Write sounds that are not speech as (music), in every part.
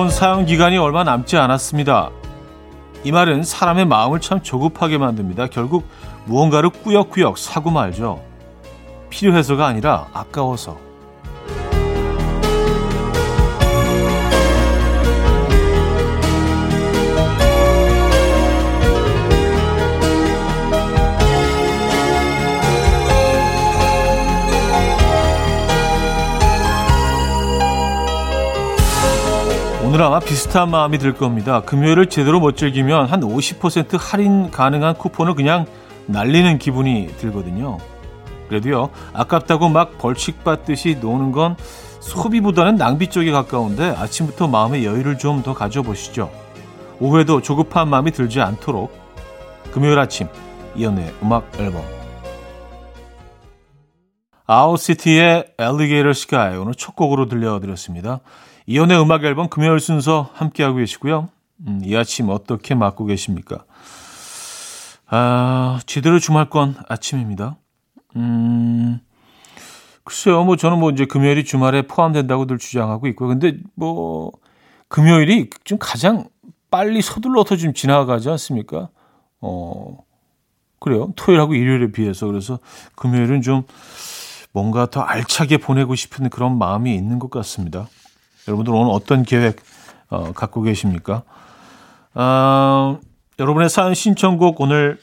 쿠폰 사용 기간이 얼마 남지 않았습니다. 이 말은 사람의 마음을 참 조급하게 만듭니다. 결국 무언가를 꾸역꾸역 사고 말죠. 필요해서가 아니라 아까워서. 오늘 아마 비슷한 마음이 들 겁니다. 금요일을 제대로 못 즐기면 한 50% 할인 가능한 쿠폰을 그냥 날리는 기분이 들거든요. 그래도요, 아깝다고 막 벌칙 받듯이 노는 건 소비보다는 낭비 쪽에 가까운데 아침부터 마음의 여유를 좀 더 가져보시죠. 오후에도 조급한 마음이 들지 않도록 금요일 아침 이연의 음악 앨범 아웃시티의 엘리게이터 스카이 오늘 첫 곡으로 들려드렸습니다. 이연의 음악 앨범 금요일 순서 함께하고 계시고요. 음, 이 아침 어떻게 맞고 계십니까? 아, 제대로 주말권 아침입니다. 음, 글쎄요, 뭐 저는 뭐 이제 금요일이 주말에 포함된다고들 주장하고 있고, 근데 뭐 금요일이 좀 가장 빨리 서둘러서 좀 지나가지 않습니까? 어, 그래요. 토요일하고 일요일에 비해서. 그래서 금요일은 좀 뭔가 더 알차게 보내고 싶은 그런 마음이 있는 것 같습니다. 여러분들 오늘 어떤 계획 어, 갖고 계십니까? 어, 여러분의 사연 신청곡 오늘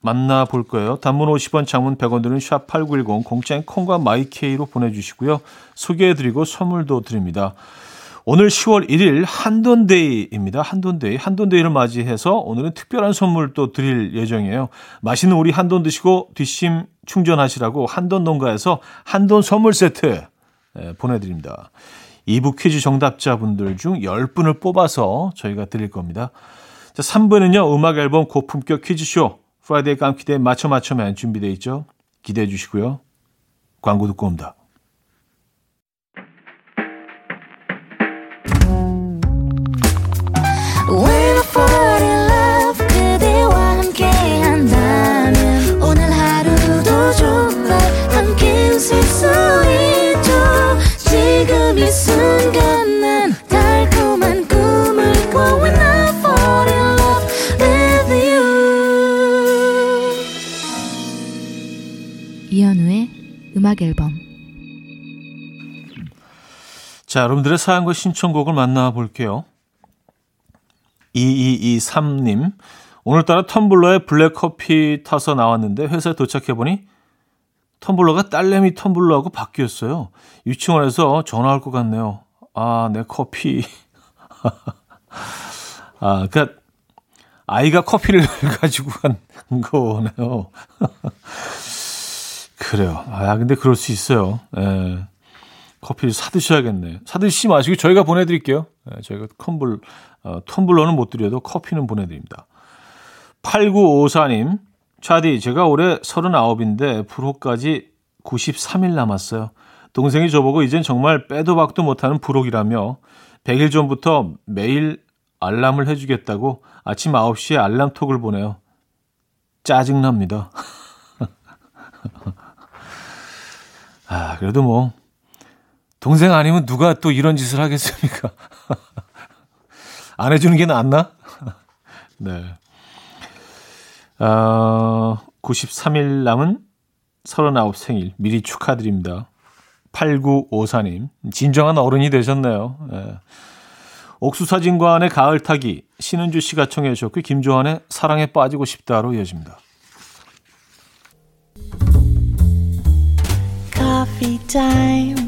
만나볼 거예요. 단문 50원, 장문 100원 드는 샵8910 공짜인 콩과 마이케이로 보내주시고요. 소개해드리고 선물도 드립니다. 오늘 10월 1일 한돈데이입니다. 한돈데이. 한돈데이를 맞이해서 오늘은 특별한 선물 또 드릴 예정이에요. 맛있는 우리 한돈 드시고 뒷심 충전하시라고 한돈 농가에서 한돈 선물 세트 예, 보내드립니다. 2부 퀴즈 정답자분들 중 10분을 뽑아서 저희가 드릴 겁니다. 자, 3부는요, 음악 앨범 고품격 퀴즈쇼, Friday 깜퀴데이 맞춰 맞춰맨 준비되어 있죠. 기대해 주시고요. 광고 듣고 옵니다. 자, 여러분들의 사연과 신청곡을 만나볼게요. 2223님, 오늘따라 텀블러에 블랙커피 타서 나왔는데 회사에 도착해보니 텀블러가 딸내미 텀블러하고 바뀌었어요. 유치원에서 전화할 것 같네요. 아, 내 커피. (laughs) 아, 그니까, 아이가 커피를 (laughs) 가지고 간 거네요. (laughs) 그래요. 아, 근데 그럴 수 있어요. 예. 커피를 사드셔야겠네. 사드시지 마시고 저희가 보내드릴게요. 예, 저희가 컴블, 어, 텀블러는 못 드려도 커피는 보내드립니다. 8954님, 차디, 제가 올해 39인데 불호까지 93일 남았어요. 동생이 저보고 이젠 정말 빼도 박도 못하는 불혹이라며 100일 전부터 매일 알람을 해주겠다고 아침 9시에 알람톡을 보내요. 짜증납니다. (laughs) 아, 그래도 뭐, 동생 아니면 누가 또 이런 짓을 하겠습니까? (laughs) 안 해주는 게 낫나? (laughs) 네. 어, 93일 남은 39 생일 미리 축하드립니다. 8954님. 진정한 어른이 되셨네요. 네. 옥수사진관의 가을 타기 신은주 씨가 청해 주셨고 김조한의 사랑에 빠지고 싶다로 이어집니다. coffee time.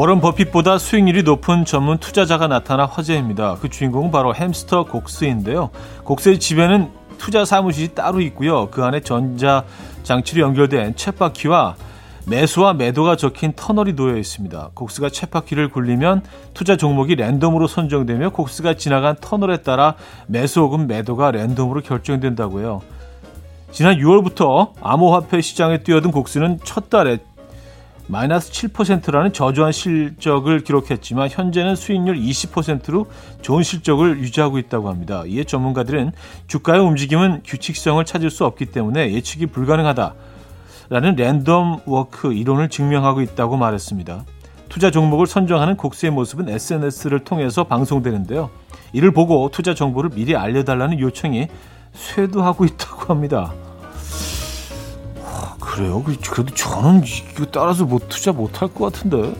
워런 버핏보다 수익률이 높은 전문 투자자가 나타나 화제입니다. 그 주인공은 바로 햄스터 곡스인데요. 곡스의 집에는 투자 사무실이 따로 있고요. 그 안에 전자 장치로 연결된 챗바퀴와 매수와 매도가 적힌 터널이 놓여 있습니다. 곡스가 쳇바퀴를 굴리면 투자 종목이 랜덤으로 선정되며 곡스가 지나간 터널에 따라 매수 혹은 매도가 랜덤으로 결정된다고요. 지난 6월부터 암호화폐 시장에 뛰어든 곡스는 첫 달에 마이너스 7%라는 저조한 실적을 기록했지만 현재는 수익률 20%로 좋은 실적을 유지하고 있다고 합니다. 이에 전문가들은 주가의 움직임은 규칙성을 찾을 수 없기 때문에 예측이 불가능하다. 라는 random walk 이론을 증명하고 있다고 말했습니다. 투자 종목을 선정하는 곡수의 모습은 SNS를 통해서 방송되는데요. 이를 보고 투자 정보를 미리 알려달라는 요청이 쇄도하고 있다고 합니다. 그래요? 그래도 저는 이거 따라서 못 투자 못 할 것 같은데.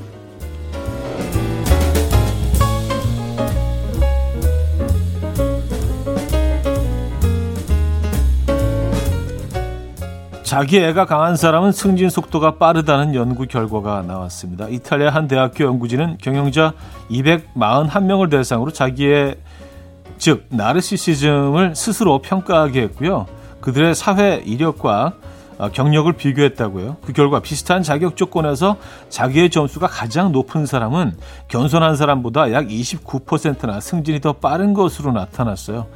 자기 애가 강한 사람은 승진 속도가 빠르다는 연구 결과가 나왔습니다. 이탈리아 한 대학교 연구진은 경영자 241명을 대상으로 자기의 즉 나르시시즘을 스스로 평가하게 했고요. 그들의 사회 이력과 어, 경력을 비교했다고요. 그 결과 비슷한 자격 조건에서 자기의 점수가 가장 높은 사람은 겸손한 사람보다 약 29%나 승진이 더 빠른 것으로 나타났어요.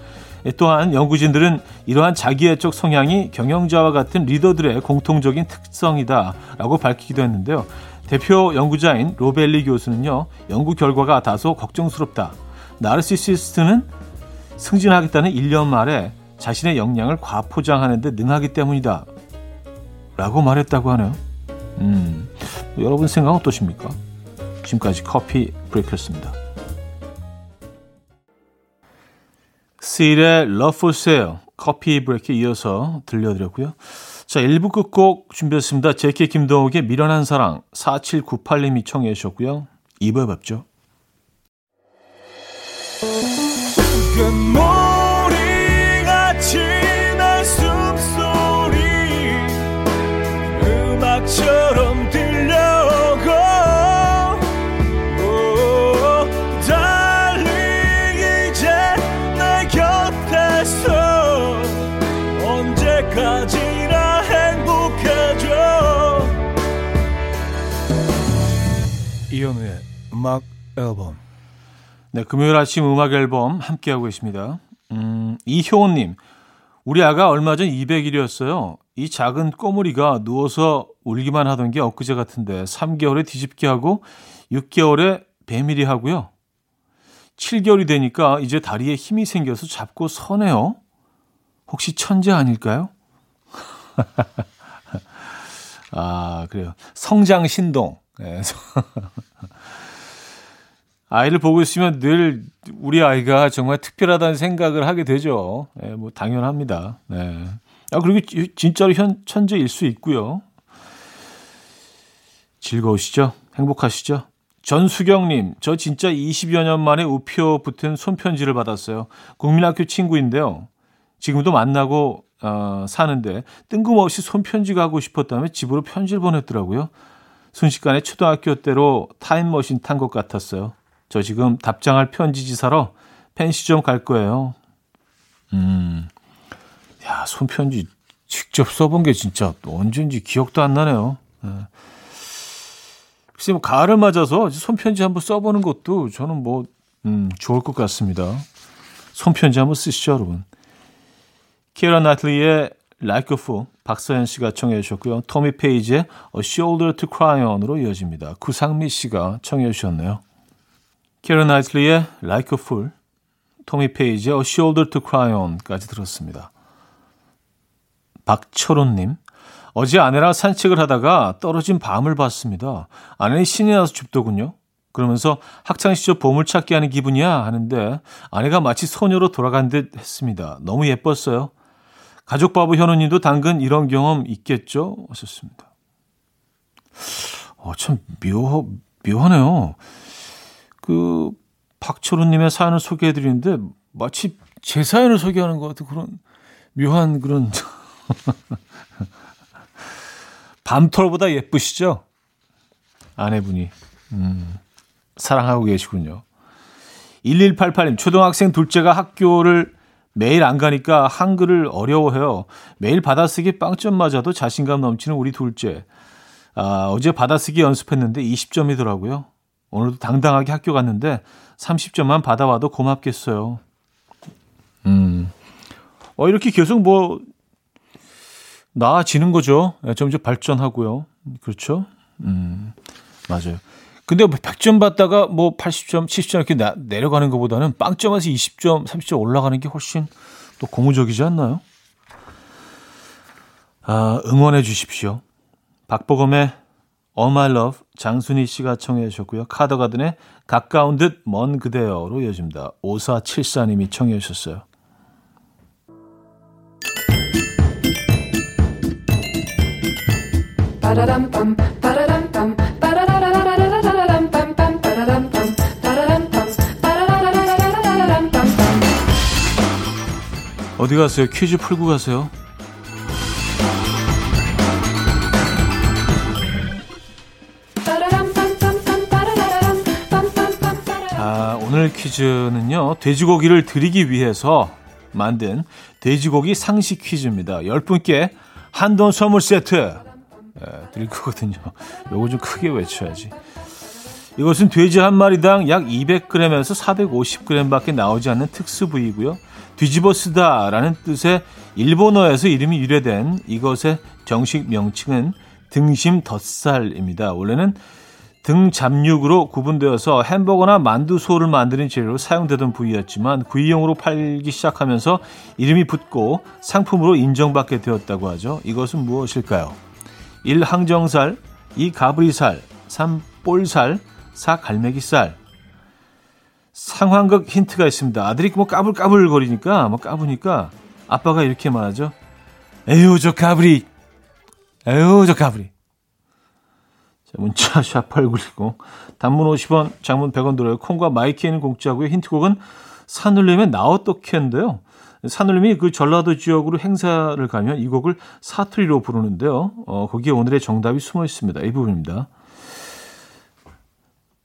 예, 또한 연구진들은 이러한 자기애적 성향이 경영자와 같은 리더들의 공통적인 특성이다라고 밝히기도 했는데요. 대표 연구자인 로벨리 교수는요, 연구 결과가 다소 걱정스럽다. 나르시시스트는 승진하겠다는 1년 말에 자신의 역량을 과포장하는 데 능하기 때문이다. 라고 말했다고 하네요. 음, 여러분 생각 어떠십니까? 지금까지 커피 브레이크였습니다. 스일의 Love for Sale 커피 브레이크 이어서 들려드렸고요. 자, 1부 끝곡 준비했습니다. 제키 김동욱의 미련한 사랑 4798님이 청해 주셨고요. 2부에 뵙죠. 음악 앨범. 네, 금요일 아침 음악 앨범 함께하고 계십니다. 음, 이효원님, 우리 아가 얼마 전 200일이었어요. 이 작은 꼬물이가 누워서 울기만 하던 게 엊그제 같은데 3개월에 뒤집기 하고 6개월에 배밀이 하고요. 7개월이 되니까 이제 다리에 힘이 생겨서 잡고 서네요. 혹시 천재 아닐까요? (laughs) 아, 그래요. 성장 신동. 네. 아이를 보고 있으면 늘 우리 아이가 정말 특별하다는 생각을 하게 되죠. 네, 뭐 당연합니다. 네. 아 그리고 진짜로 현 천재일 수 있고요. 즐거우시죠? 행복하시죠? 전수경님, 저 진짜 20여 년 만에 우표 붙은 손편지를 받았어요. 국민학교 친구인데요. 지금도 만나고 어, 사는데 뜬금없이 손편지 가고 싶었다며 집으로 편지를 보냈더라고요. 순식간에 초등학교 때로 타임머신 탄 것 같았어요. 저 지금 답장할 편지지 사러 펜시점 갈 거예요. 음, 야, 손편지 직접 써본 게 진짜 언제인지 기억도 안 나네요. 네. 글쎄, 뭐, 가을을 맞아서 손편지 한번 써보는 것도 저는 뭐, 음, 좋을 것 같습니다. 손편지 한번 쓰시죠, 여러분. 키라 나틀리의 Like a Fool 박서연 씨가 청해 주셨고요. 토미 페이지의 A Shoulder to Cry On으로 이어집니다. 구상미 씨가 청해 주셨네요. 키라 나이틀리의 Like a Fool, 토미 페이지의 A Shoulder to Cry On까지 들었습니다. 박철훈님, 어제 아내랑 산책을 하다가 떨어진 밤을 봤습니다. 아내는 신이 나서 춥더군요. 그러면서 학창시절 보물찾기 하는 기분이야 하는데 아내가 마치 소녀로 돌아간 듯 했습니다. 너무 예뻤어요. 가족 바보 현우님도 당근 이런 경험 있겠죠? 하셨습니다. 어, 참 묘, 묘하네요. 그, 박철우님의 사연을 소개해드리는데 마치 제 사연을 소개하는 것 같은 그런 묘한 그런. (laughs) 밤톨보다 예쁘시죠? 아내분이. 음, 사랑하고 계시군요. 1188님, 초등학생 둘째가 학교를 매일 안 가니까 한글을 어려워해요. 매일 받아쓰기 빵점 맞아도 자신감 넘치는 우리 둘째. 아, 어제 받아쓰기 연습했는데 20점이더라고요. 오늘도 당당하게 학교 갔는데 30점만 받아와도 고맙겠어요. 음. 어, 이렇게 계속 뭐, 나아지는 거죠. 예, 점점 발전하고요. 그렇죠? 음, 맞아요. 근데 뭐 100점 받다가 뭐 80점, 70점 이렇게 나, 내려가는 것보다는 빵점에서 20점, 30점 올라가는 게 훨씬 또 고무적이지 않나요? 아, 응원해 주십시오. 박보검의 All My Love 장순희 씨가 청해 주셨고요. 카더가든의 가까운 듯 먼 그대여로 이어집니다. 5474님이 청해 주셨어요. 어디 가세요? 퀴즈 풀고 가세요. 오늘 퀴즈는요. 돼지고기를 드리기 위해서 만든 돼지고기 상식 퀴즈입니다. 10분께 한돈 선물 세트 예, 드릴 거거든요. 요거 좀 크게 외쳐야지. 이것은 돼지 한 마리당 약 200g에서 450g밖에 나오지 않는 특수 부위고요. 뒤집어 쓰다라는 뜻의 일본어에서 이름이 유래된 이것의 정식 명칭은 등심 덧살입니다. 원래는 등 잡육으로 구분되어서 햄버거나 만두 소를 만드는 재료로 사용되던 부위였지만 구이용으로 팔기 시작하면서 이름이 붙고 상품으로 인정받게 되었다고 하죠. 이것은 무엇일까요? 1. 항정살 2. 가브리살 3. 볼살 4. 갈매기살 상황극 힌트가 있습니다. 아들이 뭐 까불까불 거리니까 뭐 까부니까 아빠가 이렇게 말하죠. 에휴 저 가브리 에휴 저 가브리 자, 문자 (laughs) 샵8910 단문 50원 장문 100원 들어요. 콩과 마이키에는 공짜고요. 힌트곡은 산울림의 나어떡캔인데요. 산울림이 그 전라도 지역으로 행사를 가면 이 곡을 사투리로 부르는데요. 어, 거기에 오늘의 정답이 숨어 있습니다. 이 부분입니다.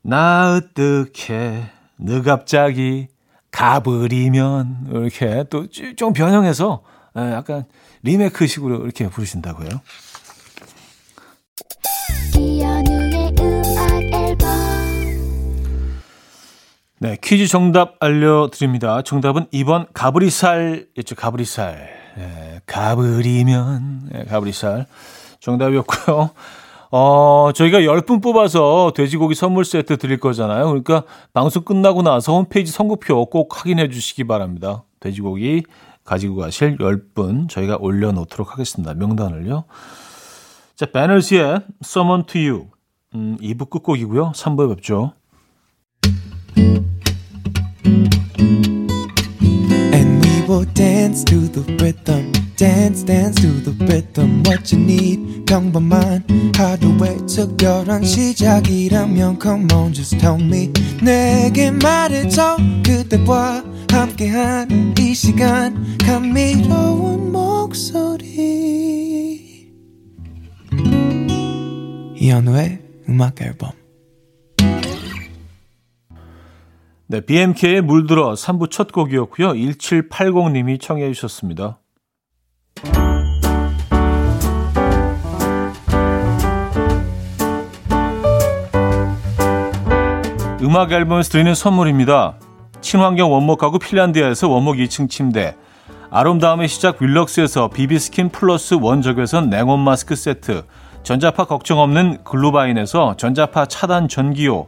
나 어떡해 너 갑자기 가버리면 이렇게 또 좀 변형해서 예, 약간 리메이크식으로 이렇게 부르신다고요. 네, 퀴즈 정답 알려드립니다. 정답은 2번 가브리살이었죠. 가브리살. 네, 가브리면 네, 가브리살 정답이었고요. 어, 저희가 10분 뽑아서 돼지고기 선물 세트 드릴 거잖아요. 그러니까 방송 끝나고 나서 홈페이지 선곡표 꼭 확인해 주시기 바랍니다. 돼지고기 가지고 가실 10분 저희가 올려놓도록 하겠습니다. 명단을요. 자, 배너스의 Someone to You. 음, 2부 끝곡이고요. 3부에 뵙죠. Dance to the rhythm. dance dance to the rhythm what you need 평범한 하루의 특별한 시작이라면 come on just tell me 내게 말해줘 그대와 함께한 이 시간 감미로운 목소리 이현우의 음악 앨범 네, BMK의 물들어 3부 첫 곡이었고요. 1780님이 청해 주셨습니다. 음악 앨범에서 드리는 선물입니다. 친환경 원목 가구 핀란드에서 원목 2층 침대 아름다움의 시작 윌럭스에서 비비스킨 플러스 원적외선 냉온 마스크 세트 전자파 걱정 없는 글루바인에서 전자파 차단 전기요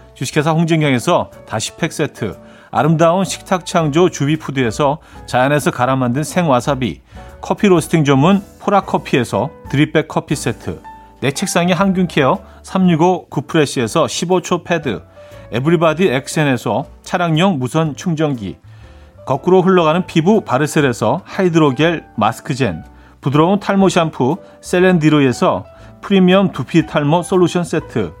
주식회사 홍진경에서 다시팩 세트 아름다운 식탁 창조 주비푸드에서 자연에서 갈아 만든 생와사비 커피 로스팅 전문 포라커피에서 드립백 커피 세트 내 책상의 항균케어 365 구프레시에서 15초 패드 에브리바디 엑센에서 차량용 무선 충전기 거꾸로 흘러가는 피부 바르셀에서 하이드로겔 마스크젠 부드러운 탈모 샴푸 셀렌디로에서 프리미엄 두피 탈모 솔루션 세트,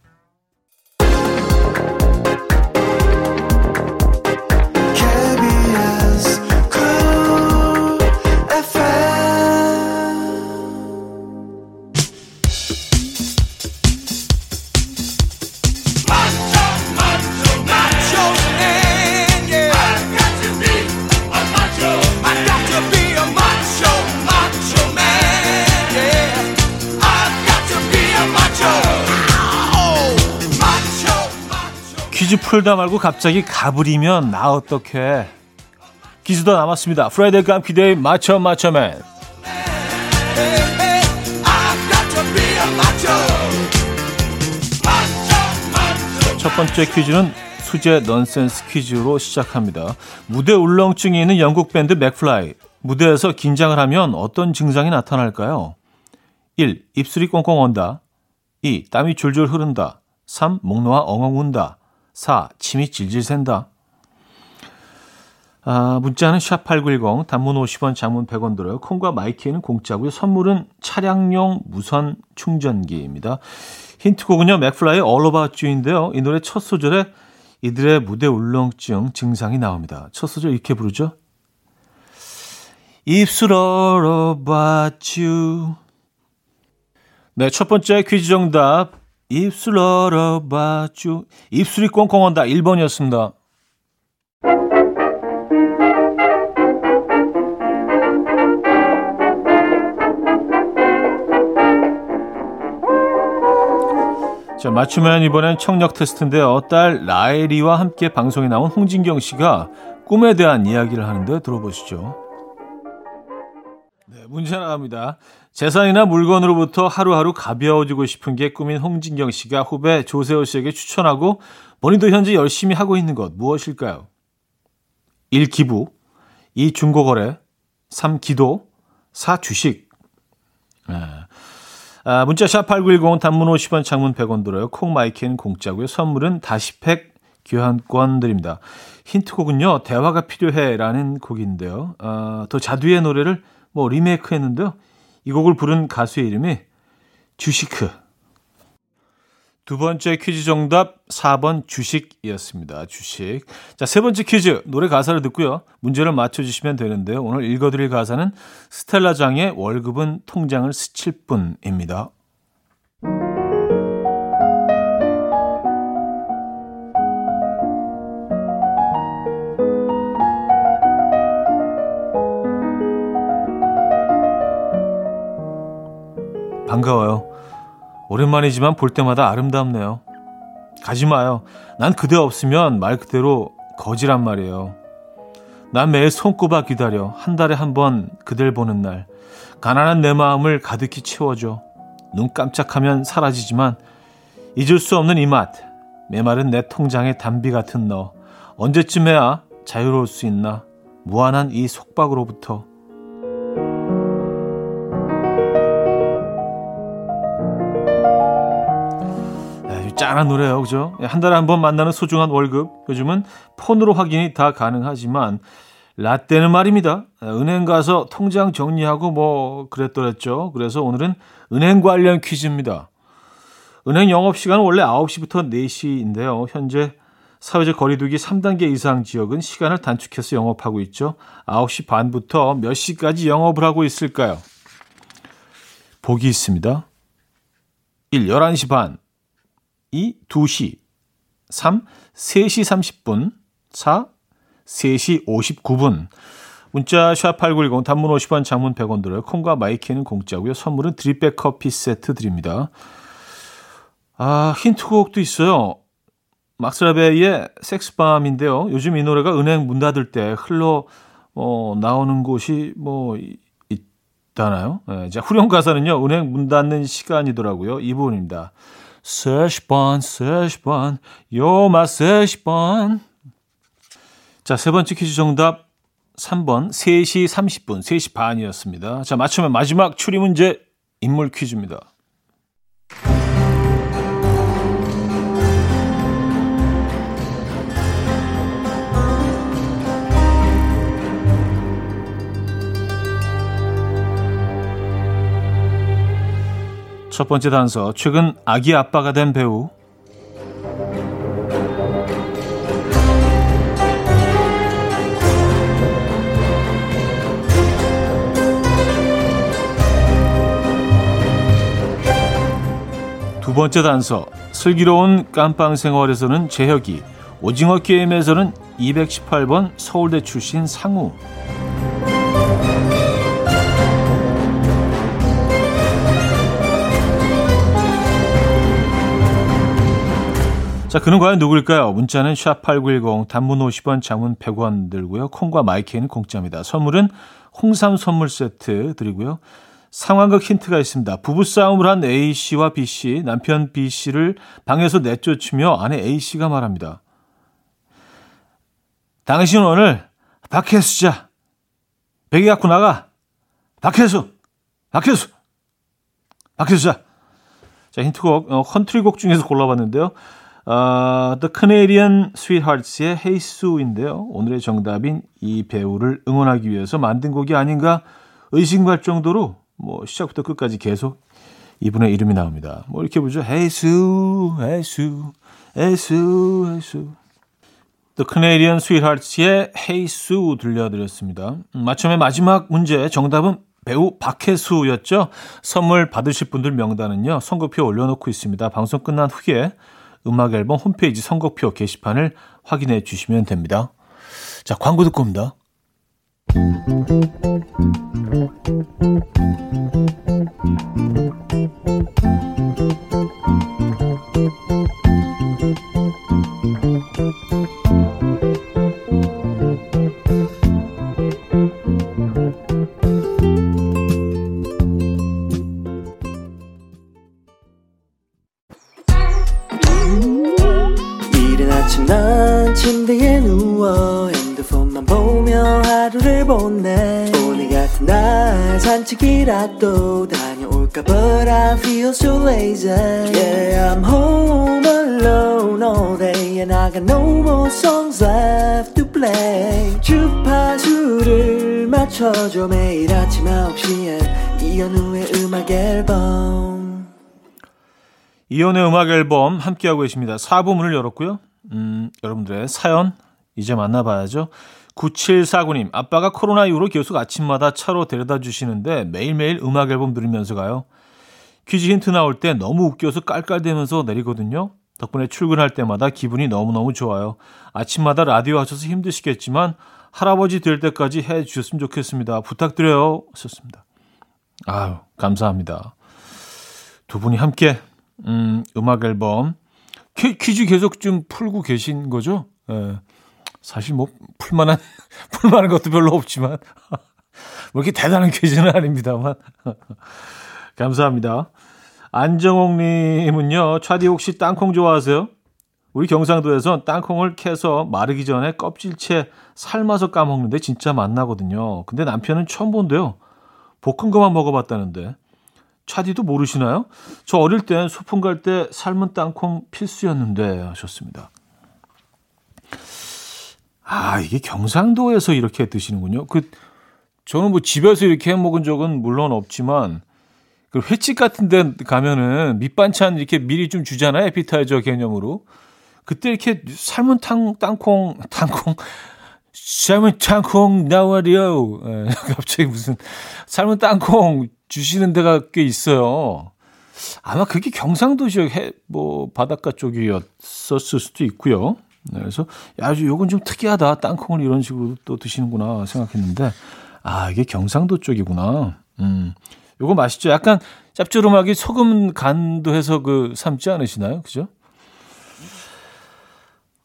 풀다 말고 갑자기 가버리면 나 어떡해. 퀴즈도 남았습니다. Friday 깜퀴데이 맞춰 맞춰맨. 첫 번째 퀴즈는 수제 넌센스 퀴즈로 시작합니다. 무대 울렁증이 있는 영국 밴드 맥플라이. 무대에서 긴장을 하면 어떤 증상이 나타날까요? 1. 입술이 꽁꽁 언다. 2. 땀이 줄줄 흐른다. 3. 목 놓아 엉엉 운다. 4. 침이 질질 샌다. 아, 문자는 샵8910, 단문 50원, 장문 100원 들어요. 콩과 마이케이는 공짜고요. 선물은 차량용 무선 충전기입니다. 힌트곡은요, 맥플라이의 All About You인데요. 이 노래 첫 소절에 이들의 무대 울렁증 증상이 나옵니다. 첫 소절 이렇게 부르죠. 입술 All About You. 네, 첫 번째 퀴즈 정답. 입술 얼어봐주 입술이 꽁꽁한다 1번이었습니다. 자, 맞추면 이번엔 청력 테스트인데요. 딸 라엘이와 함께 방송에 나온 홍진경 씨가 꿈에 대한 이야기를 하는데 들어보시죠. 네, 문제 나갑니다. 재산이나 물건으로부터 하루하루 가벼워지고 싶은 게 꿈인 홍진경 씨가 후배 조세호 씨에게 추천하고 본인도 현재 열심히 하고 있는 것 무엇일까요? 1. 기부 2. 중고거래 3. 기도 4. 주식 네. 아, 문자 샵8910 단문 50원 장문 100원 들어요. 콩마이키는 공짜고요. 선물은 다시팩 교환권 드립니다. 힌트곡은요. 대화가 필요해라는 곡인데요. 아, 더 자두의 노래를 뭐 리메이크 했는데요. 이 곡을 부른 가수의 이름이 주시크. 두 번째 퀴즈 정답 4번 주식이었습니다. 주식. 자, 세 번째 퀴즈 노래 가사를 듣고요. 문제를 맞춰 주시면 되는데요. 오늘 읽어 드릴 가사는 스텔라 장의 월급은 통장을 스칠 뿐입니다. 반가워요. 오랜만이지만 볼 때마다 아름답네요. 가지 마요. 난 그대 없으면 말 그대로 거지란 말이에요. 난 매일 손꼽아 기다려. 한 달에 한 번 그댈 보는 날. 가난한 내 마음을 가득히 채워줘. 눈 깜짝하면 사라지지만 잊을 수 없는 이 맛. 메마른 내 통장의 단비 같은 너. 언제쯤에야 자유로울 수 있나? 무한한 이 속박으로부터. 짠한 노래예요. 그죠? 한 달에 한 번 만나는 소중한 월급. 요즘은 폰으로 확인이 다 가능하지만 라떼는 말입니다. 은행 가서 통장 정리하고 뭐 그랬더랬죠. 그래서 오늘은 은행 관련 퀴즈입니다. 은행 영업 시간은 원래 9시부터 4시인데요. 현재 사회적 거리두기 3단계 이상 지역은 시간을 단축해서 영업하고 있죠. 9시 반부터 몇 시까지 영업을 하고 있을까요? 보기 있습니다. 1. 11시 반 2. 2시 3. 3시 30분 4. 3시 59분 문자 샵8910 단문 50원 장문 100원 들어요. 콩과 마이케이는 공짜고요. 선물은 드립백 커피 세트 드립니다. 아 힌트곡도 있어요. 막스라베의 섹스밤인데요. 요즘 이 노래가 은행 문 닫을 때 흘러 어, 나오는 곳이 뭐 있다나요? 네, 자, 후렴 가사는요. 은행 문 닫는 시간이더라고요. 이 부분입니다. 세시 번, 세시 번, 요마 세시 번. 자, 세 번째 퀴즈 정답 3번 3시 30분, 3시 반이었습니다. 자, 맞추면 마지막 추리 문제 인물 퀴즈입니다. 첫 번째 단서, 최근 아기 아빠가 된 배우. 두 번째 단서 슬기로운 깜빵 생활에서는 재혁이 오징어 게임에서는 218번 서울대 출신 상우 자, 그는 과연 누구일까요? 문자는 샵8910 단문 50원 장문 100원 들고요. 콩과 마이크는 공짜입니다. 선물은 홍삼 선물 세트 드리고요. 상황극 힌트가 있습니다. 부부싸움을 한 A씨와 B씨, 남편 B씨를 방에서 내쫓으며 아내 A씨가 말합니다. 당신 오늘 박혜수자. 베개 갖고 나가. 박혜수. 박혜수. 박해수. 자. 자, 힌트곡, 어, 컨트리곡 중에서 골라봤는데요. 어, The Canadian Sweethearts의 Sue인데요. 오늘의 정답인 이 배우를 응원하기 위해서 만든 곡이 아닌가 의심갈 정도로 뭐 시작부터 끝까지 계속 이분의 이름이 나옵니다. 뭐 이렇게 보죠. 해수, 해수, 해수, 해수. The Canadian Sweethearts의 해수 들려드렸습니다. 음, 맞춤의 마지막 문제 정답은 배우 박혜수였죠. 선물 받으실 분들 명단은요. 선거표 올려놓고 있습니다. 방송 끝난 후에 음악 앨범 홈페이지 선거표 게시판을 확인해 주시면 됩니다. 자, 광고 듣고 옵니다. 보내 오늘 같은 날 산책이라도 다녀올까 But I feel so lazy Yeah I'm home alone all day And I got no more songs left to play 주파수를 맞춰줘 매일 아침 9시에 이현우의 음악 앨범 이연의 음악 앨범 함께하고 계십니다. 4부 문을 열었고요. 음, 여러분들의 사연 이제 만나봐야죠. 9749님, 아빠가 코로나 이후로 계속 아침마다 차로 데려다 주시는데 매일매일 음악 앨범 들으면서 가요. 퀴즈 힌트 나올 때 너무 웃겨서 깔깔대면서 내리거든요. 덕분에 출근할 때마다 기분이 너무너무 좋아요. 아침마다 라디오 하셔서 힘드시겠지만 할아버지 될 때까지 해 주셨으면 좋겠습니다. 부탁드려요. 하셨습니다. 아유, 감사합니다. 두 분이 함께 음, 음악 앨범 퀴, 퀴즈 계속 좀 풀고 계신 거죠? 예. 사실 뭐 풀만한 (laughs) 풀만한 것도 별로 없지만 (laughs) 뭐 이렇게 대단한 퀴즈는 아닙니다만 (laughs) 감사합니다. 안정옥님은요, 차디 혹시 땅콩 좋아하세요? 우리 경상도에선 땅콩을 캐서 마르기 전에 껍질채 삶아서 까먹는데 진짜 맛나거든요. 근데 남편은 처음 본대요. 볶은 것만 먹어봤다는데. 차디도 모르시나요? 저 어릴 땐 소풍 갈 때 삶은 땅콩 필수였는데 하셨습니다. 아, 이게 경상도에서 이렇게 드시는군요. 그 저는 뭐 집에서 이렇게 해 먹은 적은 물론 없지만 그 횟집 같은 데 가면은 밑반찬 이렇게 미리 좀 주잖아요. 에피타이저 개념으로. 그때 이렇게 삶은 탕, 땅콩, (laughs) 땅콩, 삶은 땅콩 나와리요. 예, (laughs) 갑자기 무슨 삶은 땅콩 주시는 데가 꽤 있어요. 아마 그게 경상도 지역 해, 뭐 바닷가 쪽이었었을 수도 있고요. 네, 그래서 야, 요건 좀 특이하다. 땅콩을 이런 식으로 또 드시는구나 생각했는데 아, 이게 경상도 쪽이구나. 음. 요거 맛있죠. 약간 짭조름하게 소금 간도 해서 그 삶지 않으시나요? 그죠?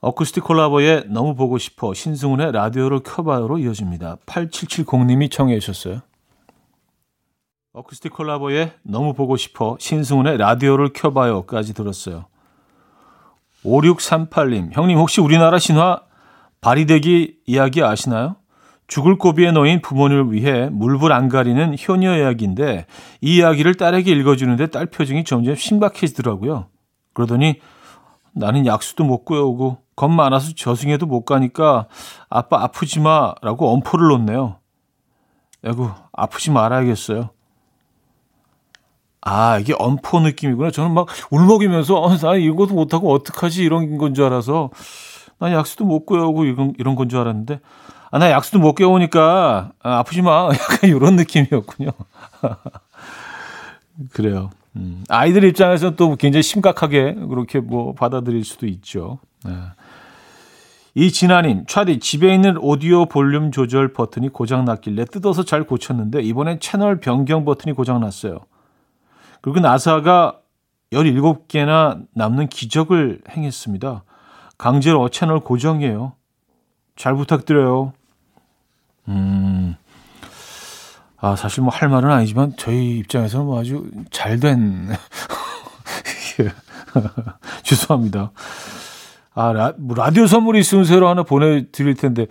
어쿠스틱 콜라보의 너무 보고 싶어 신승훈의 라디오를 켜봐요로 이어집니다. 8770님이 청해 주셨어요. 어쿠스틱 콜라보의 너무 보고 싶어 신승훈의 라디오를 켜봐요까지 들었어요. 5638님, 형님 혹시 우리나라 신화 바리대기 이야기 아시나요? 죽을 고비에 놓인 부모님을 위해 물불 안 가리는 효녀 이야기인데 이 이야기를 딸에게 읽어주는데 딸 표정이 점점 심각해지더라고요. 그러더니 나는 약수도 못 구해오고 겁 많아서 저승에도 못 가니까 아빠 아프지 마라고 엄포를 놓네요. 아이고 아프지 말아야겠어요. 아 이게 엄포 느낌이구나. 저는 막 울먹이면서 어, 나 이것도 못하고 어떡하지 이런 건 줄 알아서 난 약수도 못 구해오고 이런 이런 건 줄 알았는데 아, 나 약수도 못 깨우니까 아, 프지 마. (laughs) 약간 이런 느낌이었군요. (laughs) 그래요. 음, 아이들 입장에서는 또 굉장히 심각하게 그렇게 뭐 받아들일 수도 있죠. 네. 이 진아님, 차디 집에 있는 오디오 볼륨 조절 버튼이 고장 났길래 뜯어서 잘 고쳤는데 이번엔 채널 변경 버튼이 고장 났어요. 그리고 나사가 17개나 남는 기적을 행했습니다. 강제로 채널 고정이에요. 잘 부탁드려요. 음, 아, 사실 뭐 할 말은 아니지만 저희 입장에서는 뭐 아주 잘 된, (laughs) 죄송합니다. 아, 라, 뭐 라디오 선물이 있으면 새로 하나 보내 드릴 텐데,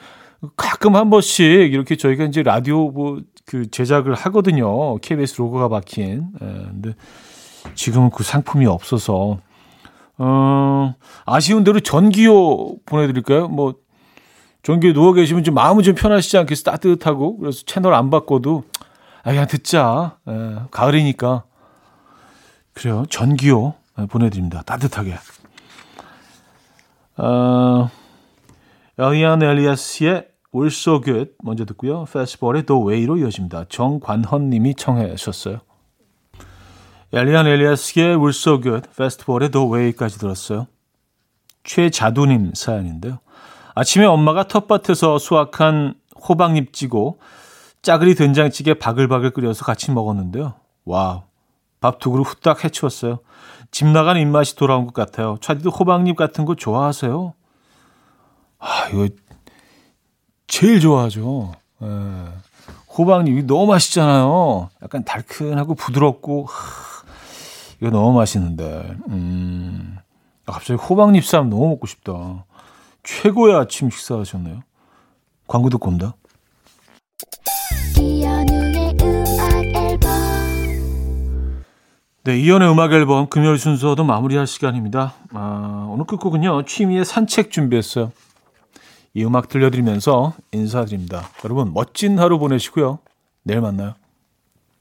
가끔 한 번씩 이렇게 저희가 이제 라디오 뭐 그 제작을 하거든요. KBS 로고가 박힌. 예, 근데 지금은 그 상품이 없어서, 어, 아쉬운 대로 전기요 보내드릴까요? 뭐, 전기에 누워 계시면 좀 마음은 좀 편하시지 않겠어? 따뜻하고. 그래서 채널 안 바꿔도, 아, 그냥 듣자. 예, 가을이니까. 그래요. 전기요 예, 보내드립니다. 따뜻하게. 어, 엘리안 엘리아스의 We're So Good 먼저 듣고요. 페스티벌의 The Way로 이어집니다. 정관헌 님이 청해 주셨어요. 엘리안 엘리아스의 We're So Good, 페스티벌의 The Way까지 들었어요. 최자두님 사연인데요. 아침에 엄마가 텃밭에서 수확한 호박잎 찌고 짜글이 된장찌개 바글바글 끓여서 같이 먹었는데요. 와우. 밥 두 그릇 후딱 해치웠어요. 집 나간 입맛이 돌아온 것 같아요. 차디도 호박잎 같은 거 좋아하세요? 아, 이거 제일 좋아하죠. 예. 호박잎이 너무 맛있잖아요. 약간 달큰하고 부드럽고, 하, 이거 너무 맛있는데. 음, 아, 갑자기 호박잎 쌈 너무 먹고 싶다. 최고의 아침 식사 하셨네요. 광고 듣고 온다. 네, 이연의 음악 앨범 금요일 순서도 마무리할 시간입니다. 아, 오늘 끝곡은요, 취미의 산책 준비했어요. 이 음악 들려드리면서 인사드립니다. 여러분, 멋진 하루 보내시고요. 내일 만나요.